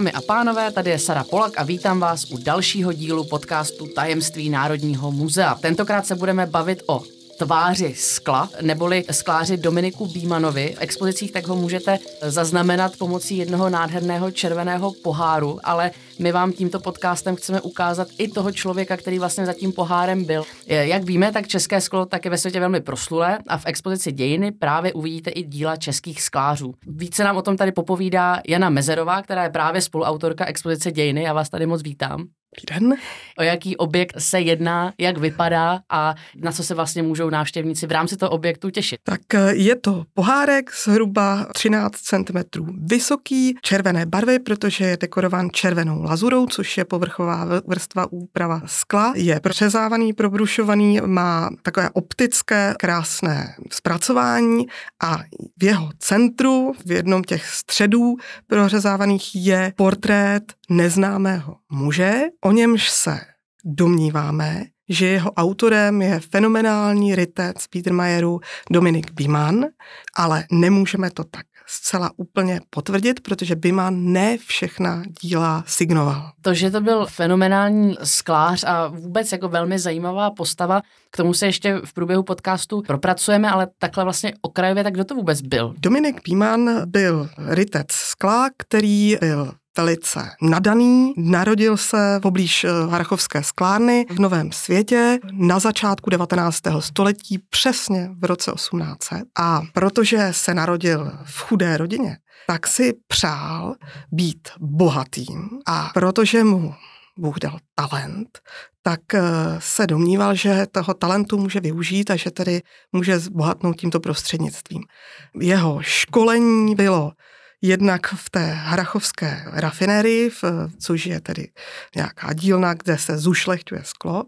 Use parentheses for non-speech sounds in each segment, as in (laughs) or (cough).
Dámy a pánové, tady je Sara Polak a vítám vás u dalšího dílu podcastu Tajemství Národního muzea. Tentokrát se budeme bavit o tváři skla, neboli skláři Dominiku Bímanovi. V expozicích tak ho můžete zaznamenat pomocí jednoho nádherného červeného poháru, ale my vám tímto podcastem chceme ukázat i toho člověka, který vlastně za tím pohárem byl. Jak víme, tak české sklo tak je ve světě velmi proslulé a v expozici dějiny právě uvidíte i díla českých sklářů. Více nám o tom tady popovídá Jana Mezerová, která je právě spoluautorka expozice dějiny. Já vás tady moc vítám. Den. O jaký objekt se jedná, jak vypadá a na co se vlastně můžou návštěvníci v rámci toho objektu těšit? Tak eh, je to pohárek zhruba 13 cm vysoký, červené barvy, protože je dekorován červenou lazurou, což je povrchová vrstva úprava skla. Je přezávaný, probrušovaný, má takové optické krásné zpracování a v jeho centru, v jednom těch středů prořezávaných je portrét neznámého muže, o němž se domníváme, že jeho autorem je fenomenální rytec Biedermajeru Dominik Biman, ale nemůžeme to tak zcela úplně potvrdit, protože Biman ne všechna díla signoval. To, že to byl fenomenální sklář a vůbec jako velmi zajímavá postava, k tomu se ještě v průběhu podcastu propracujeme, ale takhle vlastně okrajově, tak kdo to vůbec byl? Dominik Biman byl rytec skla, který byl velice nadaný. Narodil se poblíž eh, Harachovské sklárny v Novém světě na začátku 19. století, přesně v roce 1800. A protože se narodil v chudé rodině, tak si přál být bohatým a protože mu Bůh dal talent, tak eh, se domníval, že toho talentu může využít a že tedy může zbohatnout tímto prostřednictvím. Jeho školení bylo jednak v té Hrachovské rafinérii, což je tedy nějaká dílna, kde se zušlechťuje sklo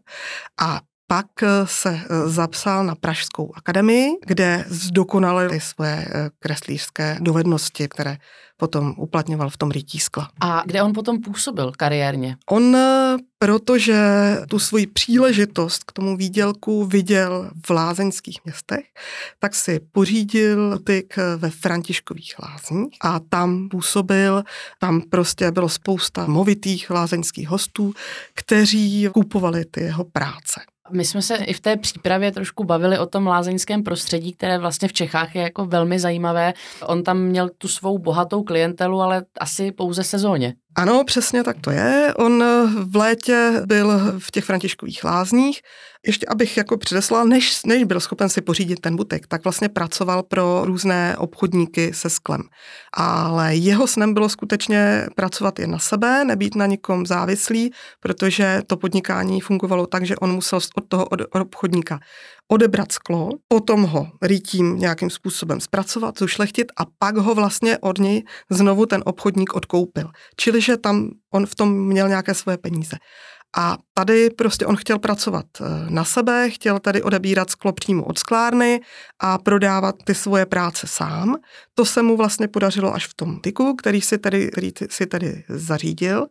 a pak se zapsal na Pražskou akademii, kde zdokonalil svoje eh, kreslířské dovednosti, které potom uplatňoval v tom rytí skla. A kde on potom působil kariérně? On, eh, protože tu svoji příležitost k tomu výdělku viděl v lázeňských městech, tak si pořídil tyk ve Františkových lázních a tam působil, tam prostě bylo spousta movitých lázeňských hostů, kteří kupovali ty jeho práce. My jsme se i v té přípravě trošku bavili o tom lázeňském prostředí, které vlastně v Čechách je jako velmi zajímavé. On tam měl tu svou bohatou klientelu, ale asi pouze sezóně. Ano, přesně tak to je. On v létě byl v těch františkových lázních. Ještě abych jako předeslal, než, než byl schopen si pořídit ten butik, tak vlastně pracoval pro různé obchodníky se sklem. Ale jeho snem bylo skutečně pracovat jen na sebe, nebýt na nikom závislý, protože to podnikání fungovalo tak, že on musel od toho od obchodníka odebrat sklo, potom ho rýtím nějakým způsobem zpracovat, zušlechtit a pak ho vlastně od něj znovu ten obchodník odkoupil. Čili, že tam on v tom měl nějaké svoje peníze. A tady prostě on chtěl pracovat eh, na sebe, chtěl tady odebírat sklo přímo od sklárny a prodávat ty svoje práce sám. To se mu vlastně podařilo až v tom tyku, který si tady, který si tady zařídil.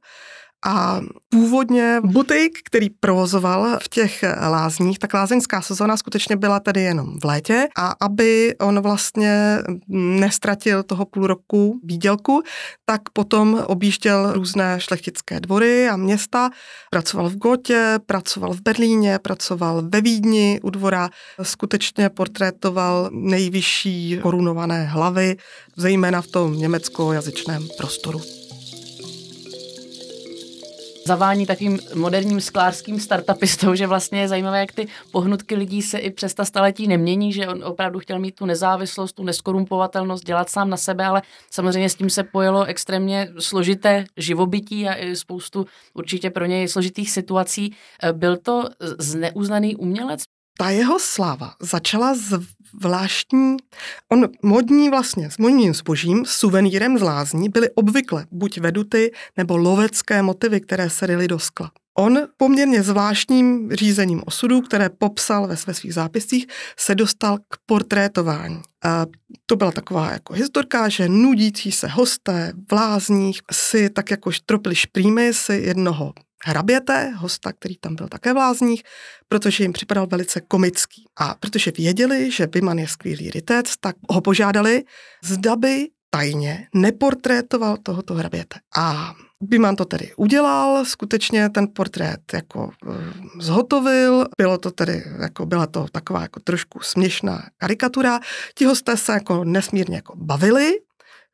A původně butik, který provozoval v těch lázních, tak lázeňská sezóna skutečně byla tady jenom v létě. A aby on vlastně nestratil toho půl roku výdělku, tak potom objížděl různé šlechtické dvory a města, pracoval v Gotě, pracoval v Berlíně, pracoval ve Vídni u dvora, skutečně portrétoval nejvyšší korunované hlavy, zejména v tom německojazyčném prostoru zavání takovým moderním sklářským startupistou, že vlastně je zajímavé, jak ty pohnutky lidí se i přes ta staletí nemění, že on opravdu chtěl mít tu nezávislost, tu neskorumpovatelnost, dělat sám na sebe, ale samozřejmě s tím se pojelo extrémně složité živobytí a i spoustu určitě pro něj složitých situací. Byl to zneuznaný umělec? ta jeho sláva začala s zvláštní, on modní vlastně s modním zbožím, suvenýrem z lázní byly obvykle buď veduty nebo lovecké motivy, které se ryly do skla. On poměrně zvláštním řízením osudu, které popsal ve, ve svých zápiscích, se dostal k portrétování. A to byla taková jako historka, že nudící se hosté v lázních si tak jako tropili šprýmy si jednoho hraběte, hosta, který tam byl také v lázních, protože jim připadal velice komický. A protože věděli, že Biman je skvělý rytec, tak ho požádali, zda by tajně neportrétoval tohoto hraběte. A Biman to tedy udělal, skutečně ten portrét jako uh, zhotovil, bylo to tedy, jako byla to taková jako trošku směšná karikatura. Ti hosté se jako nesmírně jako bavili,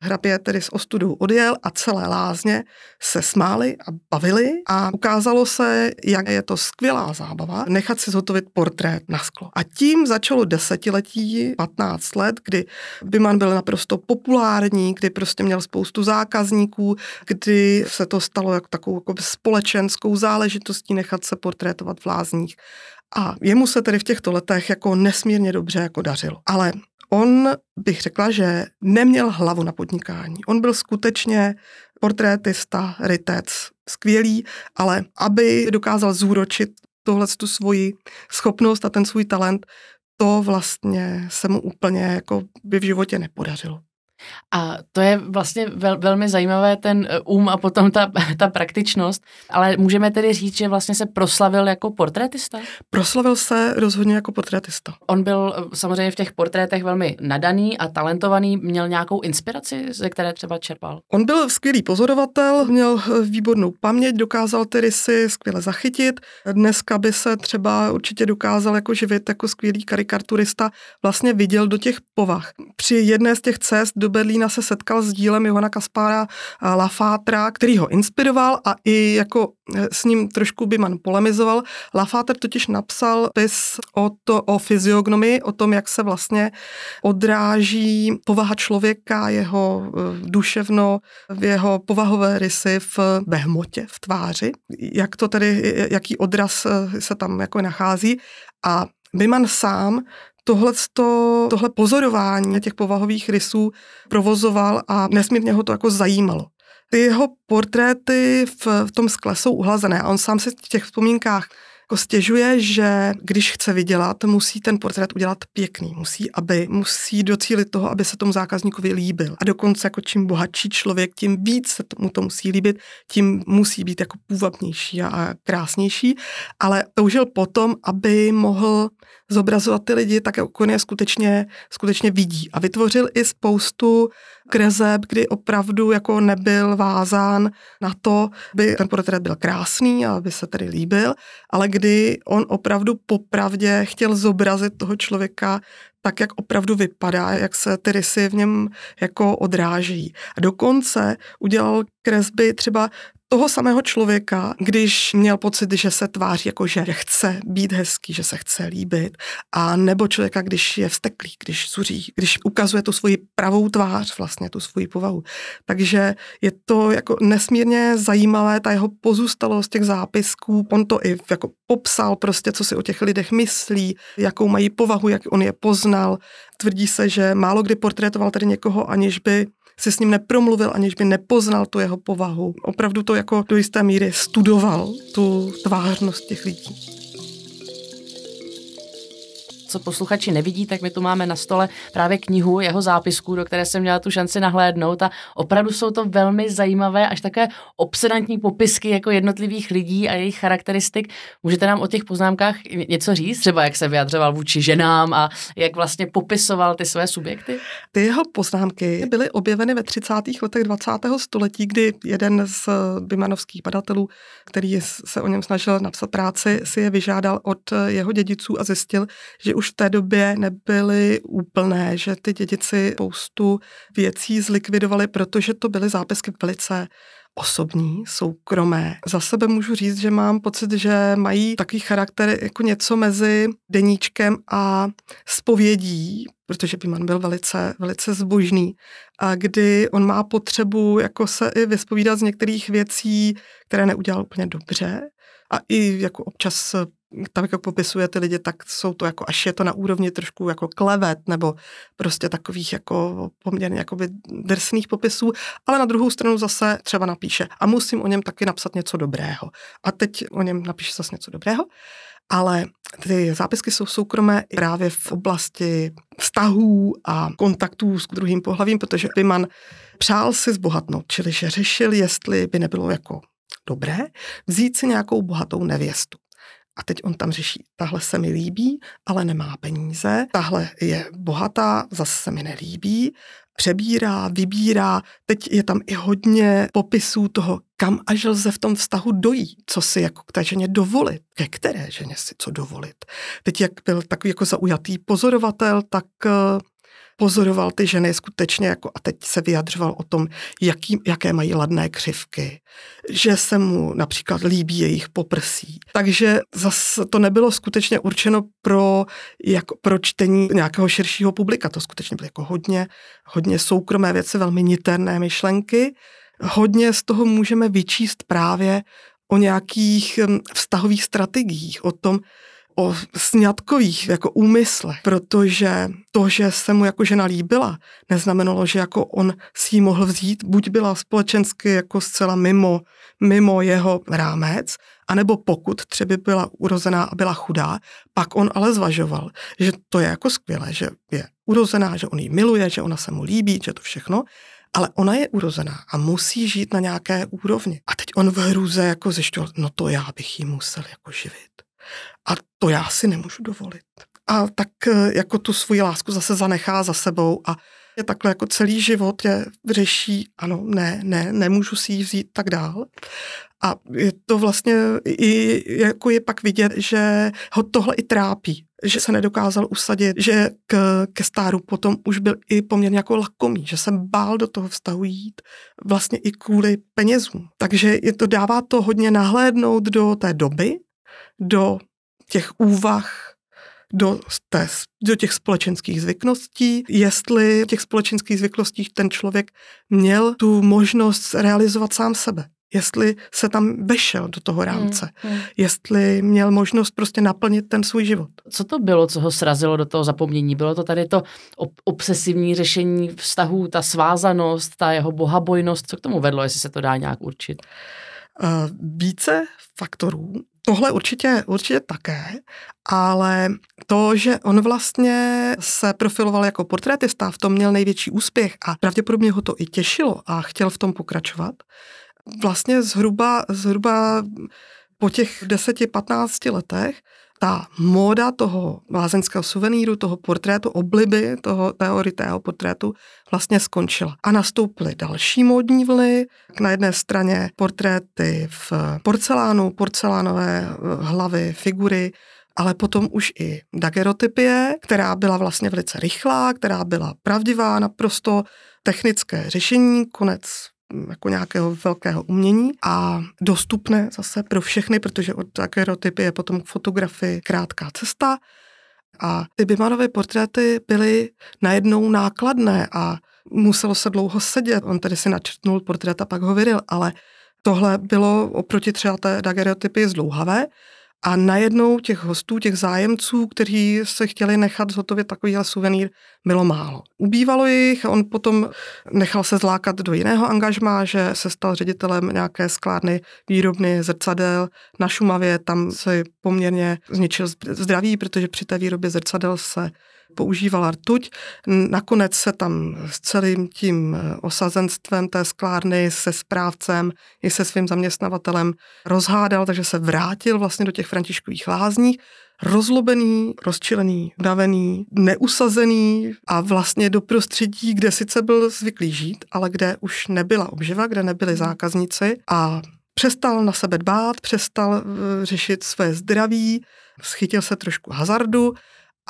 Hrabě tedy s ostudou odjel a celé lázně se smáli a bavili a ukázalo se, jak je to skvělá zábava nechat si zhotovit portrét na sklo. A tím začalo desetiletí, 15 let, kdy Biman byl naprosto populární, kdy prostě měl spoustu zákazníků, kdy se to stalo jako takovou jako společenskou záležitostí nechat se portrétovat v lázních. A jemu se tedy v těchto letech jako nesmírně dobře jako dařilo. Ale On bych řekla, že neměl hlavu na podnikání. On byl skutečně portrétista, rytec, skvělý, ale aby dokázal zúročit tohle tu svoji schopnost a ten svůj talent, to vlastně se mu úplně jako by v životě nepodařilo. A to je vlastně vel, velmi zajímavé, ten um a potom ta, (laughs) ta praktičnost, ale můžeme tedy říct, že vlastně se proslavil jako portrétista? Proslavil se rozhodně jako portrétista. On byl eh, samozřejmě v těch portrétech velmi nadaný a talentovaný, měl nějakou inspiraci, ze které třeba čerpal? On byl skvělý pozorovatel, měl eh, výbornou paměť, dokázal tedy si skvěle zachytit. Dneska by se třeba určitě dokázal jako živit jako skvělý karikaturista, vlastně viděl do těch povah. Při jedné z těch cest do Berlína se setkal s dílem Johana Kaspara Lafátra, který ho inspiroval a i jako eh, s ním trošku by man polemizoval. Lafáter totiž napsal pis o, to, o fyziognomii, o tom, jak se vlastně odráží povaha člověka, jeho eh, duševno, jeho povahové rysy v behmotě, v tváři, jak to tedy, jaký odraz eh, se tam jako nachází. A Byman sám tohle, tohle pozorování těch povahových rysů provozoval a nesmírně ho to jako zajímalo. Ty jeho portréty v, v tom skle jsou uhlazené a on sám se v těch vzpomínkách jako stěžuje, že když chce vydělat, musí ten portrét udělat pěkný, musí, aby, musí docílit toho, aby se tomu zákazníkovi líbil. A dokonce jako čím bohatší člověk, tím víc se mu to musí líbit, tím musí být jako půvabnější a, a krásnější, ale toužil potom, aby mohl zobrazovat ty lidi tak, jak on je skutečně, skutečně vidí. A vytvořil i spoustu kreseb, kdy opravdu jako nebyl vázán na to, by ten portrét byl krásný a aby se tedy líbil, ale kdy on opravdu popravdě chtěl zobrazit toho člověka tak, jak opravdu vypadá, jak se ty rysy v něm jako odráží. A dokonce udělal kresby třeba toho samého člověka, když měl pocit, že se tváří jako, že chce být hezký, že se chce líbit, a nebo člověka, když je vsteklý, když zuří, když ukazuje tu svoji pravou tvář, vlastně tu svoji povahu. Takže je to jako nesmírně zajímavé, ta jeho pozůstalost těch zápisků, on to i jako popsal prostě, co si o těch lidech myslí, jakou mají povahu, jak on je poznal. Tvrdí se, že málo kdy portrétoval tady někoho, aniž by si s ním nepromluvil, aniž by nepoznal tu jeho povahu. Opravdu to jako do jisté míry studoval, tu tvářnost těch lidí co posluchači nevidí, tak my tu máme na stole právě knihu jeho zápisků, do které jsem měla tu šanci nahlédnout a opravdu jsou to velmi zajímavé, až také obsedantní popisky jako jednotlivých lidí a jejich charakteristik. Můžete nám o těch poznámkách něco říct? Třeba jak se vyjadřoval vůči ženám a jak vlastně popisoval ty své subjekty? Ty jeho poznámky byly objeveny ve 30. letech 20. století, kdy jeden z bymanovských badatelů, který se o něm snažil napsat práci, si je vyžádal od jeho dědiců a zjistil, že už v té době nebyly úplné, že ty dědici spoustu věcí zlikvidovali, protože to byly zápisky velice osobní, soukromé. Za sebe můžu říct, že mám pocit, že mají takový charakter jako něco mezi deníčkem a spovědí, protože Biman byl velice, velice zbožný, a kdy on má potřebu jako se i vyspovídat z některých věcí, které neudělal úplně dobře a i jako občas tak jak popisuje ty lidi, tak jsou to jako, až je to na úrovni trošku jako klevet, nebo prostě takových jako poměrně jakoby drsných popisů, ale na druhou stranu zase třeba napíše a musím o něm taky napsat něco dobrého. A teď o něm napíše zase něco dobrého, ale ty zápisky jsou soukromé právě v oblasti vztahů a kontaktů s druhým pohlavím, protože Biman přál si zbohatnout, čili že řešil, jestli by nebylo jako dobré vzít si nějakou bohatou nevěstu. A teď on tam řeší, tahle se mi líbí, ale nemá peníze, tahle je bohatá, zase se mi nelíbí, přebírá, vybírá. Teď je tam i hodně popisů toho, kam až lze v tom vztahu dojít, co si jako k té ženě dovolit, ke které ženě si co dovolit. Teď jak byl takový jako zaujatý pozorovatel, tak eh, pozoroval ty ženy skutečně jako a teď se vyjadřoval o tom, jaký, jaké mají ladné křivky, že se mu například líbí jejich poprsí. Takže zase to nebylo skutečně určeno pro, jako, pro čtení nějakého širšího publika. To skutečně bylo jako hodně, hodně soukromé věci, velmi niterné myšlenky. Hodně z toho můžeme vyčíst právě o nějakých hm, vztahových strategiích, o tom, o sňatkových jako úmyslech, protože to, že se mu jako žena líbila, neznamenalo, že jako on si ji mohl vzít, buď byla společensky jako zcela mimo, mimo jeho rámec, anebo pokud třeba byla urozená a byla chudá, pak on ale zvažoval, že to je jako skvělé, že je urozená, že on ji miluje, že ona se mu líbí, že to všechno, ale ona je urozená a musí žít na nějaké úrovni. A teď on v hruze jako zjišťoval, no to já bych ji musel jako živit. A to já si nemůžu dovolit. A tak eh, jako tu svoji lásku zase zanechá za sebou a je takhle jako celý život je řeší, ano, ne, ne, nemůžu si ji vzít tak dál. A je to vlastně i jako je pak vidět, že ho tohle i trápí, že se nedokázal usadit, že k, ke stáru potom už byl i poměrně jako lakomý, že se bál do toho vztahu jít vlastně i kvůli penězům. Takže je to dává to hodně nahlédnout do té doby, do těch úvah, do, té, do těch společenských zvyklostí, jestli v těch společenských zvyklostích ten člověk měl tu možnost realizovat sám sebe. Jestli se tam vešel do toho rámce, hmm, hmm. jestli měl možnost prostě naplnit ten svůj život. Co to bylo, co ho srazilo do toho zapomnění? Bylo to tady to obsesivní řešení vztahů, ta svázanost, ta jeho bohabojnost? Co k tomu vedlo, jestli se to dá nějak určit? Uh, více faktorů. Tohle určitě, určitě také, ale to, že on vlastně se profiloval jako portrétista, v tom měl největší úspěch a pravděpodobně ho to i těšilo a chtěl v tom pokračovat, vlastně zhruba, zhruba po těch 10-15 letech ta móda toho lázeňského suveníru, toho portrétu, obliby toho teoritého portrétu vlastně skončila. A nastoupily další módní vlny. Na jedné straně portréty v porcelánu, porcelánové hlavy, figury, ale potom už i dagerotypie, která byla vlastně velice rychlá, která byla pravdivá, naprosto technické řešení, konec jako nějakého velkého umění a dostupné zase pro všechny, protože od dagerotypy je potom k fotografii krátká cesta. A ty Bimanové portréty byly najednou nákladné a muselo se dlouho sedět. On tedy si načrtnul portrét a pak ho vyril, ale tohle bylo oproti třeba té dagerotypy zdlouhavé a najednou těch hostů, těch zájemců, kteří se chtěli nechat zhotovit takovýhle suvenýr, bylo málo. Ubývalo jich on potom nechal se zlákat do jiného angažmá, že se stal ředitelem nějaké skládny výrobny zrcadel na Šumavě. Tam se poměrně zničil zdraví, protože při té výrobě zrcadel se používala rtuť. Nakonec se tam s celým tím eh, osazenstvem té sklárny, se správcem i se svým zaměstnavatelem rozhádal, takže se vrátil vlastně do těch františkových lázní rozlobený, rozčilený, unavený, neusazený a vlastně do prostředí, kde sice byl zvyklý žít, ale kde už nebyla obživa, kde nebyli zákazníci a přestal na sebe dbát, přestal eh, řešit své zdraví, schytil se trošku hazardu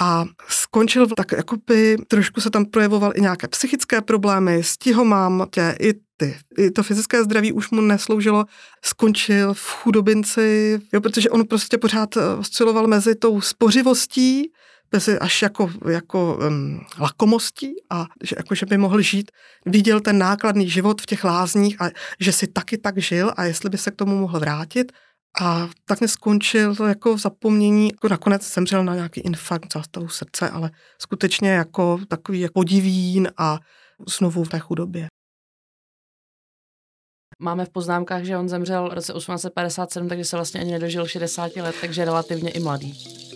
a skončil tak jakoby, trošku se tam projevoval i nějaké psychické problémy, stihomám, tě, i ty. I to fyzické zdraví už mu nesloužilo, skončil v chudobinci, jo, protože on prostě pořád eh, osciloval mezi tou spořivostí, mezi až jako, jako um, lakomostí a že, jako, že by mohl žít, viděl ten nákladný život v těch lázních a že si taky tak žil a jestli by se k tomu mohl vrátit, a tak skončil to jako v zapomnění, jako nakonec zemřel na nějaký infarkt zástavu srdce, ale skutečně jako takový jako podivín a znovu v té chudobě. Máme v poznámkách, že on zemřel v roce 1857, takže se vlastně ani nedožil 60 let, takže relativně i mladý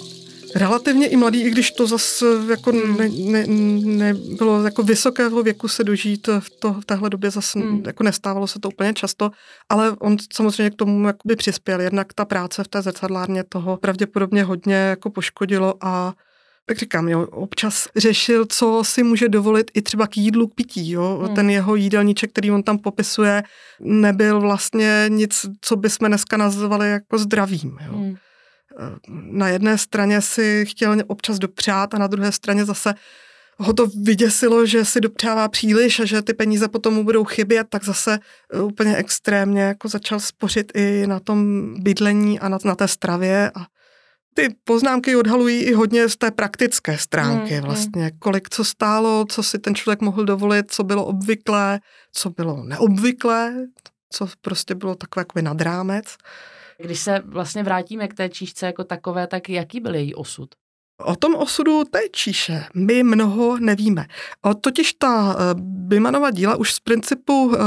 relativně i mladý, i když to zase jako hmm. ne, ne, ne, bylo jako vysokého věku se dožít v, to, v téhle době zase hmm. jako nestávalo se to úplně často, ale on samozřejmě k tomu jakoby přispěl. Jednak ta práce v té zrcadlárně toho pravděpodobně hodně jako poškodilo a tak říkám, jo, občas řešil, co si může dovolit i třeba k jídlu, k pití. Jo. Hmm. Ten jeho jídelníček, který on tam popisuje, nebyl vlastně nic, co bychom dneska nazvali jako zdravým. Jo. Hmm. Na jedné straně si chtěl občas dopřát a na druhé straně zase ho to vyděsilo, že si dopřává příliš a že ty peníze potom mu budou chybět, tak zase e, úplně extrémně jako začal spořit i na tom bydlení a na, na té stravě a ty poznámky odhalují i hodně z té praktické stránky hmm, vlastně. Kolik co stálo, co si ten člověk mohl dovolit, co bylo obvyklé, co bylo neobvyklé, co prostě bylo takové jako nad rámec. Když se vlastně vrátíme k té číšce jako takové, tak jaký byl její osud? O tom osudu té číše my mnoho nevíme. O, totiž ta eh, Bimanova díla už z principu, eh,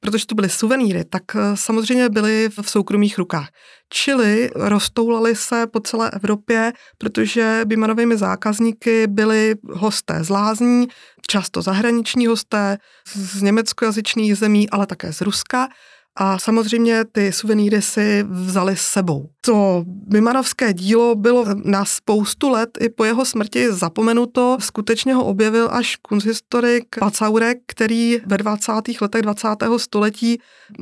protože to byly suvenýry, tak eh, samozřejmě byly v soukromých rukách. Čili roztoulaly se po celé Evropě, protože Bimanovými zákazníky byli hosté z lázní, často zahraniční hosté z německojazyčných zemí, ale také z Ruska a samozřejmě ty suvenýry si vzali s sebou. To Bimanovské dílo bylo na spoustu let i po jeho smrti zapomenuto. Skutečně ho objevil až kunsthistorik Pacaurek, který ve 20. letech 20. století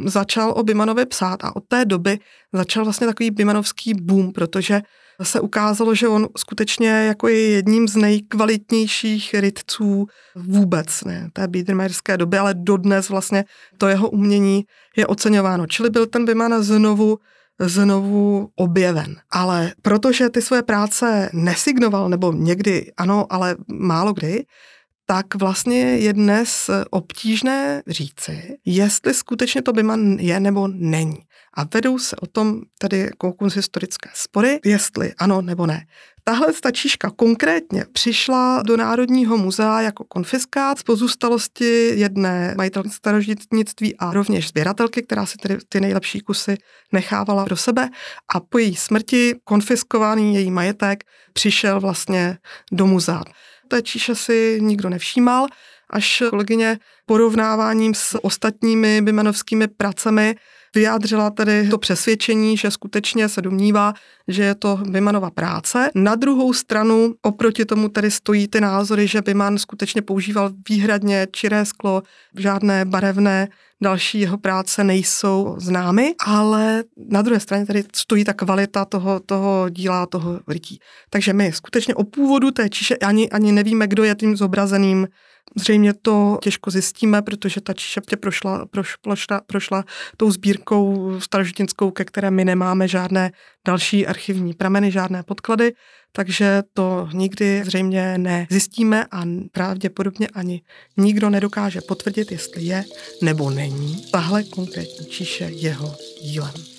začal o Bimanovi psát a od té doby začal vlastně takový Bimanovský boom, protože se ukázalo, že on skutečně jako je jedním z nejkvalitnějších rytců vůbec, ne, té Biedermeierské doby, ale dodnes vlastně to jeho umění je oceňováno. Čili byl ten Biman znovu znovu objeven. Ale protože ty své práce nesignoval, nebo někdy ano, ale málo kdy, tak vlastně je dnes obtížné říci, jestli skutečně to Biman je nebo není. A vedou se o tom tedy jako historické spory, jestli ano nebo ne. Tahle stačíška konkrétně přišla do Národního muzea jako konfiskát z pozůstalosti jedné majitelky starožitnictví a rovněž sběratelky, která si tedy ty nejlepší kusy nechávala pro sebe a po její smrti konfiskovaný její majetek přišel vlastně do muzea. Té číše si nikdo nevšímal, až kolegyně porovnáváním s ostatními bimenovskými pracemi vyjádřila tedy to přesvědčení, že skutečně se domnívá, že je to Bimanova práce. Na druhou stranu oproti tomu tedy stojí ty názory, že Biman skutečně používal výhradně čiré sklo, žádné barevné další jeho práce nejsou známy, ale na druhé straně tady stojí ta kvalita toho, toho díla, toho rytí. Takže my skutečně o původu té číše ani, ani nevíme, kdo je tím zobrazeným Zřejmě to těžko zjistíme, protože ta číšeptě prošla, proš, prošla, prošla tou sbírkou starožitnickou, ke které my nemáme žádné další archivní prameny, žádné podklady, takže to nikdy zřejmě nezjistíme a pravděpodobně ani nikdo nedokáže potvrdit, jestli je nebo není tahle konkrétní číše jeho dílem.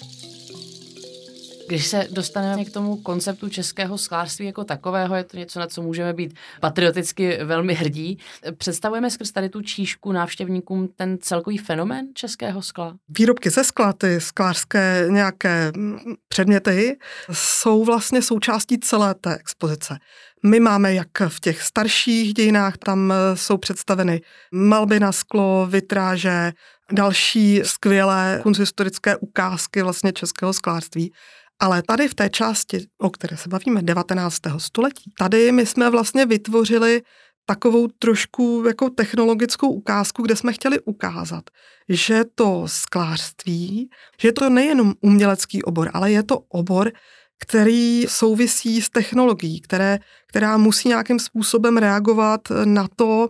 Když se dostaneme k tomu konceptu českého sklářství jako takového, je to něco, na co můžeme být patrioticky velmi hrdí. Představujeme skrz tady tu číšku návštěvníkům ten celkový fenomén českého skla? Výrobky ze skla, ty sklářské nějaké předměty, jsou vlastně součástí celé té expozice. My máme jak v těch starších dějinách, tam jsou představeny malby na sklo, vitráže, další skvělé kunsthistorické ukázky vlastně českého sklářství. Ale tady v té části, o které se bavíme, 19. století, tady my jsme vlastně vytvořili takovou trošku jako technologickou ukázku, kde jsme chtěli ukázat, že to sklářství, že to nejenom umělecký obor, ale je to obor, který souvisí s technologií, které, která musí nějakým způsobem reagovat na to,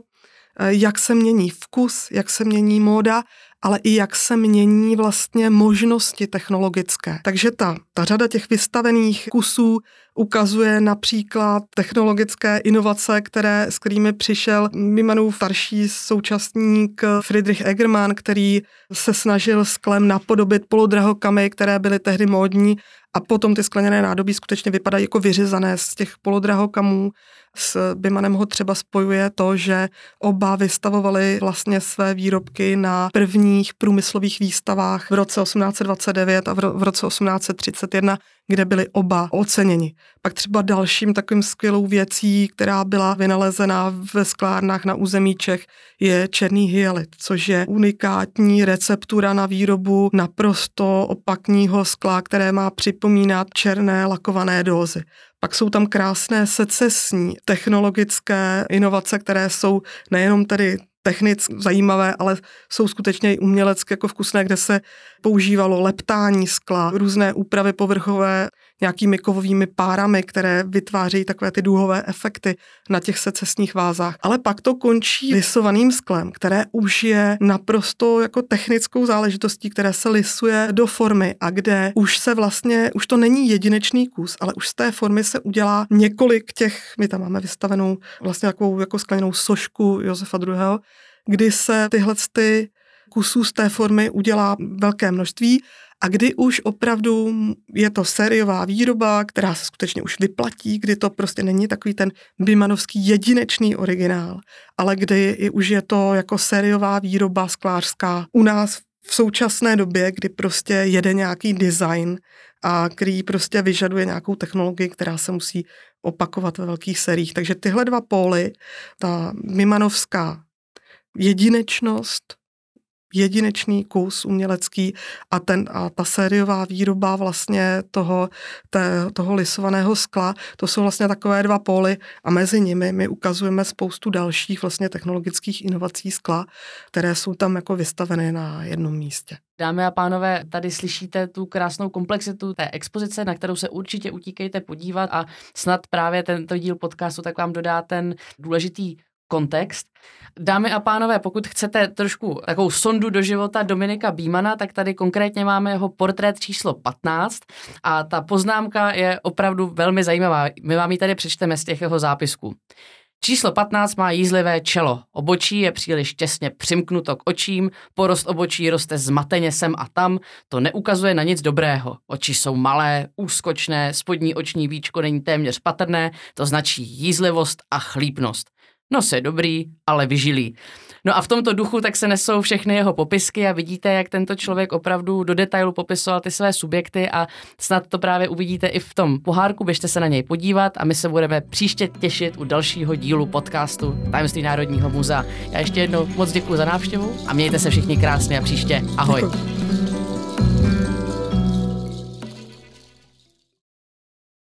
jak se mění vkus, jak se mění móda ale i jak se mění vlastně možnosti technologické. Takže ta, ta řada těch vystavených kusů ukazuje například technologické inovace, které, s kterými přišel Mimanův starší současník Friedrich Egermann, který se snažil sklem napodobit polodrahokamy, které byly tehdy módní a potom ty skleněné nádobí skutečně vypadají jako vyřezané z těch polodrahokamů s Bimanem ho třeba spojuje to, že oba vystavovali vlastně své výrobky na prvních průmyslových výstavách v roce 1829 a v roce 1831, kde byli oba oceněni. Pak třeba dalším takovým skvělou věcí, která byla vynalezená ve sklárnách na území Čech, je černý hyalit, což je unikátní receptura na výrobu naprosto opakního skla, které má připomínat černé lakované dózy. Pak jsou tam krásné secesní technologické inovace, které jsou nejenom tedy technicky zajímavé, ale jsou skutečně i umělecky jako vkusné, kde se používalo leptání skla, různé úpravy povrchové nějakými kovovými párami, které vytvářejí takové ty duhové efekty na těch secesních vázách. Ale pak to končí lisovaným sklem, které už je naprosto jako technickou záležitostí, které se lisuje do formy a kde už se vlastně, už to není jedinečný kus, ale už z té formy se udělá několik těch, my tam máme vystavenou vlastně takovou jako skleněnou sošku Josefa II., kdy se tyhle ty kusů z té formy udělá velké množství a kdy už opravdu je to sériová výroba, která se skutečně už vyplatí, kdy to prostě není takový ten Bimanovský jedinečný originál, ale kdy už je to jako sériová výroba sklářská u nás v současné době, kdy prostě jede nějaký design a který prostě vyžaduje nějakou technologii, která se musí opakovat ve velkých seriích. Takže tyhle dva póly, ta Mimanovská jedinečnost jedinečný kus umělecký a, ten, a ta sériová výroba vlastně toho, té, toho lisovaného skla, to jsou vlastně takové dva póly a mezi nimi my ukazujeme spoustu dalších vlastně technologických inovací skla, které jsou tam jako vystavené na jednom místě. Dámy a pánové, tady slyšíte tu krásnou komplexitu té expozice, na kterou se určitě utíkejte podívat a snad právě tento díl podcastu tak vám dodá ten důležitý kontext. Dámy a pánové, pokud chcete trošku takovou sondu do života Dominika Bímana, tak tady konkrétně máme jeho portrét číslo 15 a ta poznámka je opravdu velmi zajímavá. My vám ji tady přečteme z těch jeho zápisků. Číslo 15 má jízlivé čelo. Obočí je příliš těsně přimknuto k očím, porost obočí roste zmateně sem a tam, to neukazuje na nic dobrého. Oči jsou malé, úskočné, spodní oční víčko není téměř patrné, to značí jízlivost a chlípnost. Nos je dobrý, ale vyžilý. No a v tomto duchu tak se nesou všechny jeho popisky a vidíte, jak tento člověk opravdu do detailu popisoval ty své subjekty a snad to právě uvidíte i v tom pohárku, běžte se na něj podívat a my se budeme příště těšit u dalšího dílu podcastu Tajemství Národního muzea. Já ještě jednou moc děkuji za návštěvu a mějte se všichni krásně a příště. Ahoj. Děkuji.